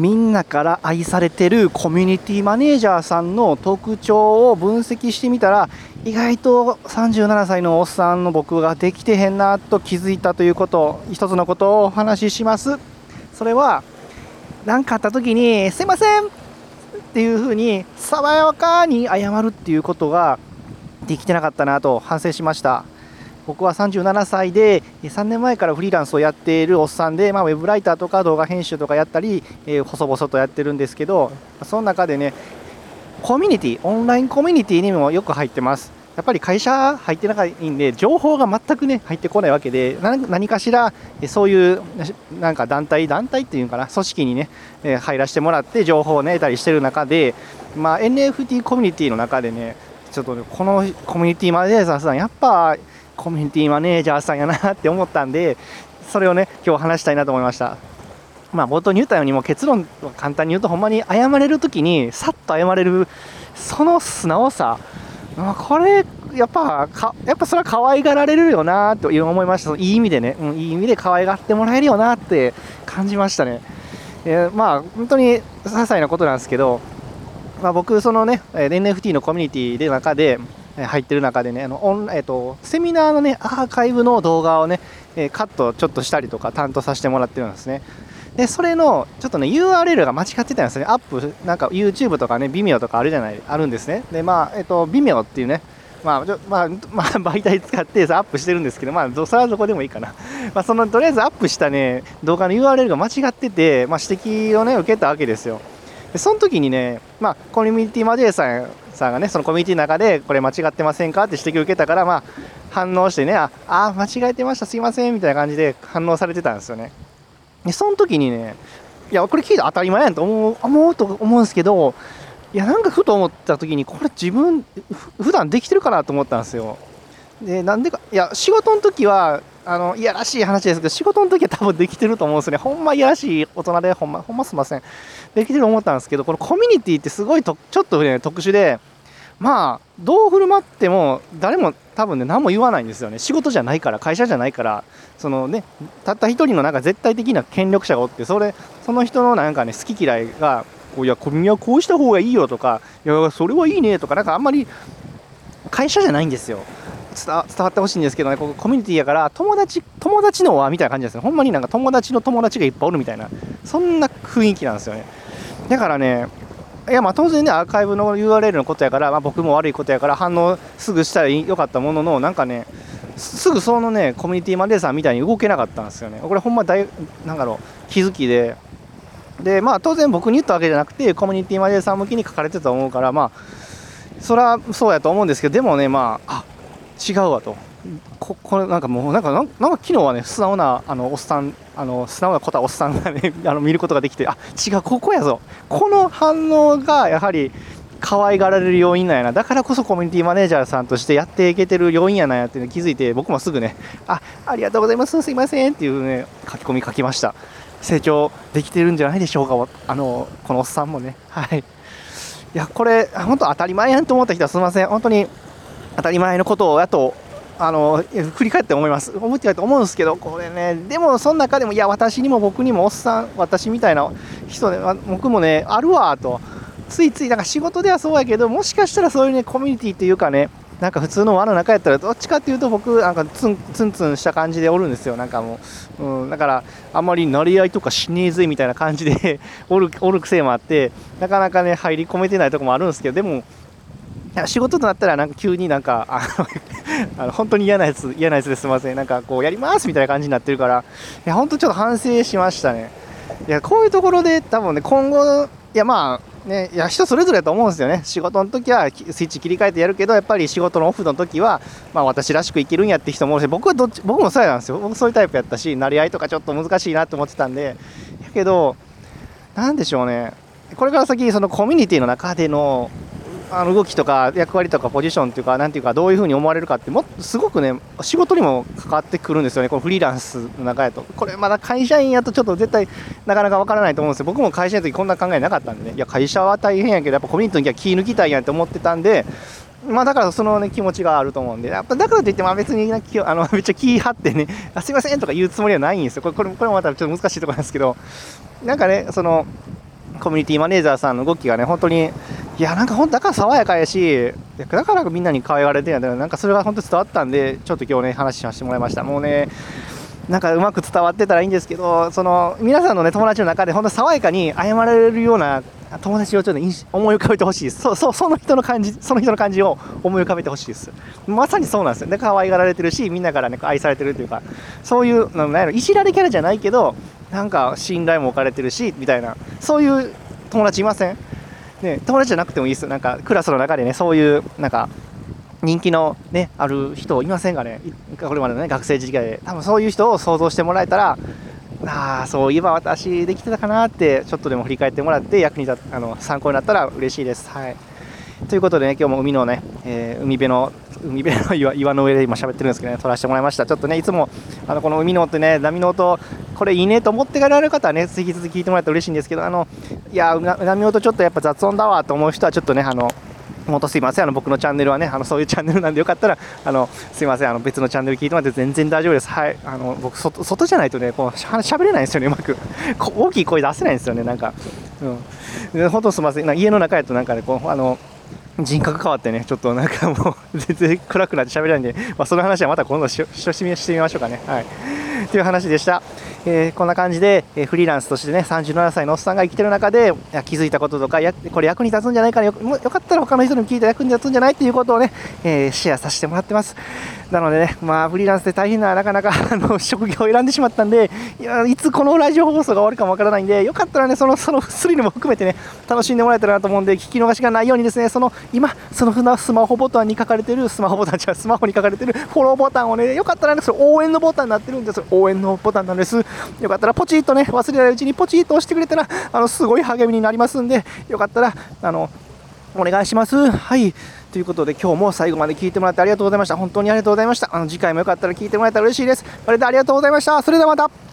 みんなから愛されてるコミュニティマネージャーさんの特徴を分析してみたら意外と37歳のおっさんの僕ができてへんなと気づいたということ一つのことをお話ししますそれは何かあった時に「すいません!」っていうふうに爽やかに謝るっていうことができてなかったなと反省しました僕は37歳で3年前からフリーランスをやっているおっさんで、まあ、ウェブライターとか動画編集とかやったり、えー、細々とやってるんですけどその中でねコミュニティオンラインコミュニティにもよく入ってます。やっぱり会社入ってないんで情報が全くね入ってこないわけで何かしらそういうなんか団体団体っていうかな組織にね入らせてもらって情報をね得たりしてる中で、まあ、NFT コミュニティの中でねちょっと、ね、このコミュニティマネージャーさんやっぱコミュニティマネージャーさんやなって思ったんで、それをね、今日話したいなと思いました。まあ、冒頭に言ったように、もう結論を簡単に言うと、ほんまに謝れるときに、さっと謝れる、その素直さ、まあ、これ、やっぱか、やっぱそれは可愛がられるよなという思いました。いい意味でね、うん、いい意味で可愛がってもらえるよなって感じましたね。えー、まあ、本当に些細なことなんですけど、まあ、僕、そのね、NFT のコミュニティで中で、入ってる中でねあのオン、えーと、セミナーのねアーカイブの動画をね、え、カットちょっとしたりとか担当させてもらってるんですねでそれのちょっとね URL が間違ってたんですねアップなんか YouTube とかね Vimeo とかあるじゃないあるんですねでまあえっ、ー、と Vimeo っていうねまあ、まあ、まあ、媒体使ってアップしてるんですけど、まあ、それはどこでもいいかな。まあ、その、とりあえずアップしたね、動画の URL が間違ってて、まあ、指摘をね、受けたわけですよ。で、その時にね、まあ、コミュニティマジェーさんさんがね、そのコミュニティの中で、これ間違ってませんかって指摘を受けたから、まあ、反応してね、あ、あ間違えてました、すいません、みたいな感じで反応されてたんですよね。で、その時にね、いや、これ聞いた当たり前やんと思う、思うと思うんですけど、いや、なんかふと思った時に、これ自分、普段できてるかなと思ったんですよ。で、なんでか、いや、仕事の時は、あの、いやらしい話ですけど、仕事の時は多分できてると思うんですよね。ほんまいやらしい大人で、ほんま、ほんますいません。できてると思ったんですけど、このコミュニティってすごいとちょっとね、特殊で、まあどう振る舞っても誰も多分ね何も言わないんですよね。仕事じゃないから会社じゃないからそのねたった一人のなんか絶対的な権力者がおってそれその人のなんかね好き嫌いがいや君はこうした方がいいよとかいやそれはいいねとかなんかあんまり会社じゃないんですよ。伝わってほしいんですけどねここコミュニティやから友達友達の輪みたいな感じですねほんまになんか友達の友達がいっぱいおるみたいな。そんな雰囲気なんですよね。だからねいやまあ当然ねアーカイブの URL のことやから、まあ、僕も悪いことやから反応すぐしたらよかったもののなんかねすぐそのねコミュニティマネージャーみたいに動けなかったんですよね。これほんま大なんだろう気づきで。でまあ当然僕に言ったわけじゃなくてコミュニティマネージャー向きに書かれてたと思うからまあそれはそうやと思うんですけどでもねまああ違うわと。ここれなんかもうなんかなんか昨日はね素直なあのおっさんあの素直なことはおっさんがねあの見ることができてあ違うここやぞ。この反応がやはり可愛がられる要因なんや。なだからこそコミュニティマネージャーさんとしてやっていけてる要因やなやっていうの気づいて僕もすぐねあありがとうございます。すいませんっていうね書き込み書きました。成長できてるんじゃないでしょうか。あのこのおっさんもね。はい。いやこれ本当当たり前やんと思った人はすみません。本当に当たり前のことをやとあの振り返って思います。思ってないと思うんですけどこれねでもその中でもいや私にも僕にもおっさん私みたいな人で僕もねあるわと。ついついなんか仕事ではそうやけどもしかしたらそういうねコミュニティっていうかねなんか普通の輪の中やったらどっちかっていうと僕なんかツンツンツンした感じでおるんですよ。なんかもう、うん、だからあんまりなり合いとかしねえぜみたいな感じで おるおる癖もあってなかなかね入り込めてないとこもあるんですけどでも仕事となったらなんか急になんかあのあの本当に嫌なやつ嫌なやつですみません。なんかこうやりますみたいな感じになってるから。いや本当ちょっと反省しましたね。いやこういうところで多分ね今後いやまあねいや人それぞれだと思うんですよね。仕事の時はスイッチ切り替えてやるけどやっぱり仕事のオフの時はまあ私らしく生きるんやって人もおるし僕はどっち僕もそうなんですよ。僕そういうタイプやったしなり合いとかちょっと難しいなと思ってたんで。やけどなんでしょうね。これから先そのコミュニティの中でのあの動きとか役割とかポジションっていうか、なんていうか、どういうふうに思われるかって、もっとすごくね、仕事にも関わってくるんですよね、このフリーランスの中やと。これ、まだ会社員やとちょっと絶対なかなかわからないと思うんですよ。僕も会社員の時こんな考えなかったんでね、いや、会社は大変やけど、やっぱコミュニティの時は気抜きたいやんって思ってたんで、まあだからその、ね、気持ちがあると思うんで、やっぱだからといって、まあ別にあの めっちゃ気張ってね、あすいませんとか言うつもりはないんですよ。これこれこれもまたちょっと難しいところなんですけど、なんかね、その、コミュニティマネージャーさんの動きがね本当にいやなんかほんだから爽やかやしだからみんなに可愛がれてんやなんかそれが本当伝わったんでちょっと今日ね話させてもらいました。もうねなんかうまく伝わってたらいいんですけどその皆さんのね友達の中で本当爽やかに謝られるような友達をちょっと思い浮かべてほしいです。そうそうその人の感じその人の感じを思い浮かべてほしいです。まさにそうなんですよ。で可愛がられてるしみんなからね愛されてるというかそういうなんやろいじられキャラじゃないけどなんか信頼も置かれてるしみたいな。そういう友達いません？ね、友達じゃなくてもいいですなんかクラスの中でねそういうなんか人気のねある人いませんかね？これまでのね学生時代で多分そういう人を想像してもらえたらああそういえば私できてたかなってちょっとでも振り返ってもらって役に立あの参考になったら嬉しいです。はいということでね、今日も海のね、えー、海辺の、海辺の岩岩の上で今喋ってるんですけどね、撮らせてもらいました。ちょっとね、いつも、あの、この海の音ね、波の音、これいいねと思ってかられる方はね、引き続き聞いてもらえたら嬉しいんですけど、あの、いや、波音ちょっとやっぱ雑音だわと思う人は、ちょっとね、あの、本当すいません、あの僕のチャンネルはね、あのそういうチャンネルなんでよかったら、あのすいません、あの別のチャンネル聞いてもらって全然大丈夫です。はい、あの僕外、外じゃないとね、こうしゃべれないんですよね、うまく。大きい声出せないんですよね、なんか。うん、本当すみません、家の中やとなんかね、こうあの人格変わってね、ちょっとなんかもう 全然暗くなって喋れないんで、まあ、その話はまた今度ししてみましょうかね。はい。という話でした。えー、こんな感じで、え、フリーランスとしてね、37歳のおっさんが生きてる中で、気づいたこととか、やこれ役に立つんじゃないかなよ、よかったら他の人にも聞いて役に立つんじゃないっていうことをね、えー、シェアさせてもらってます。なのでね、まあ、フリーランスで大変な、なかなかあの職業を選んでしまったんでいや、いつこのラジオ放送が終わるかもわからないんで、よかったらね、そのそのスリルも含めてね、楽しんでもらえたらなと思うんで、聞き逃しがないようにですね、その今、そのスマホボタンに書かれてる、スマホボタン、じゃスマホに書かれてるフォローボタンをね、よかったらね、それ応援のボタンになってるんです応援のボタンなんです。よかったらポチッとね、忘れないうちにポチッと押してくれたら、あのすごい励みになりますんで、よかったら、あの、お願いします。はい。ということで今日も最後まで聞いてもらってありがとうございました。本当にありがとうございました。あの次回もよかったら聞いてもらえたら嬉しいです。それではありがとうございました。それではまた。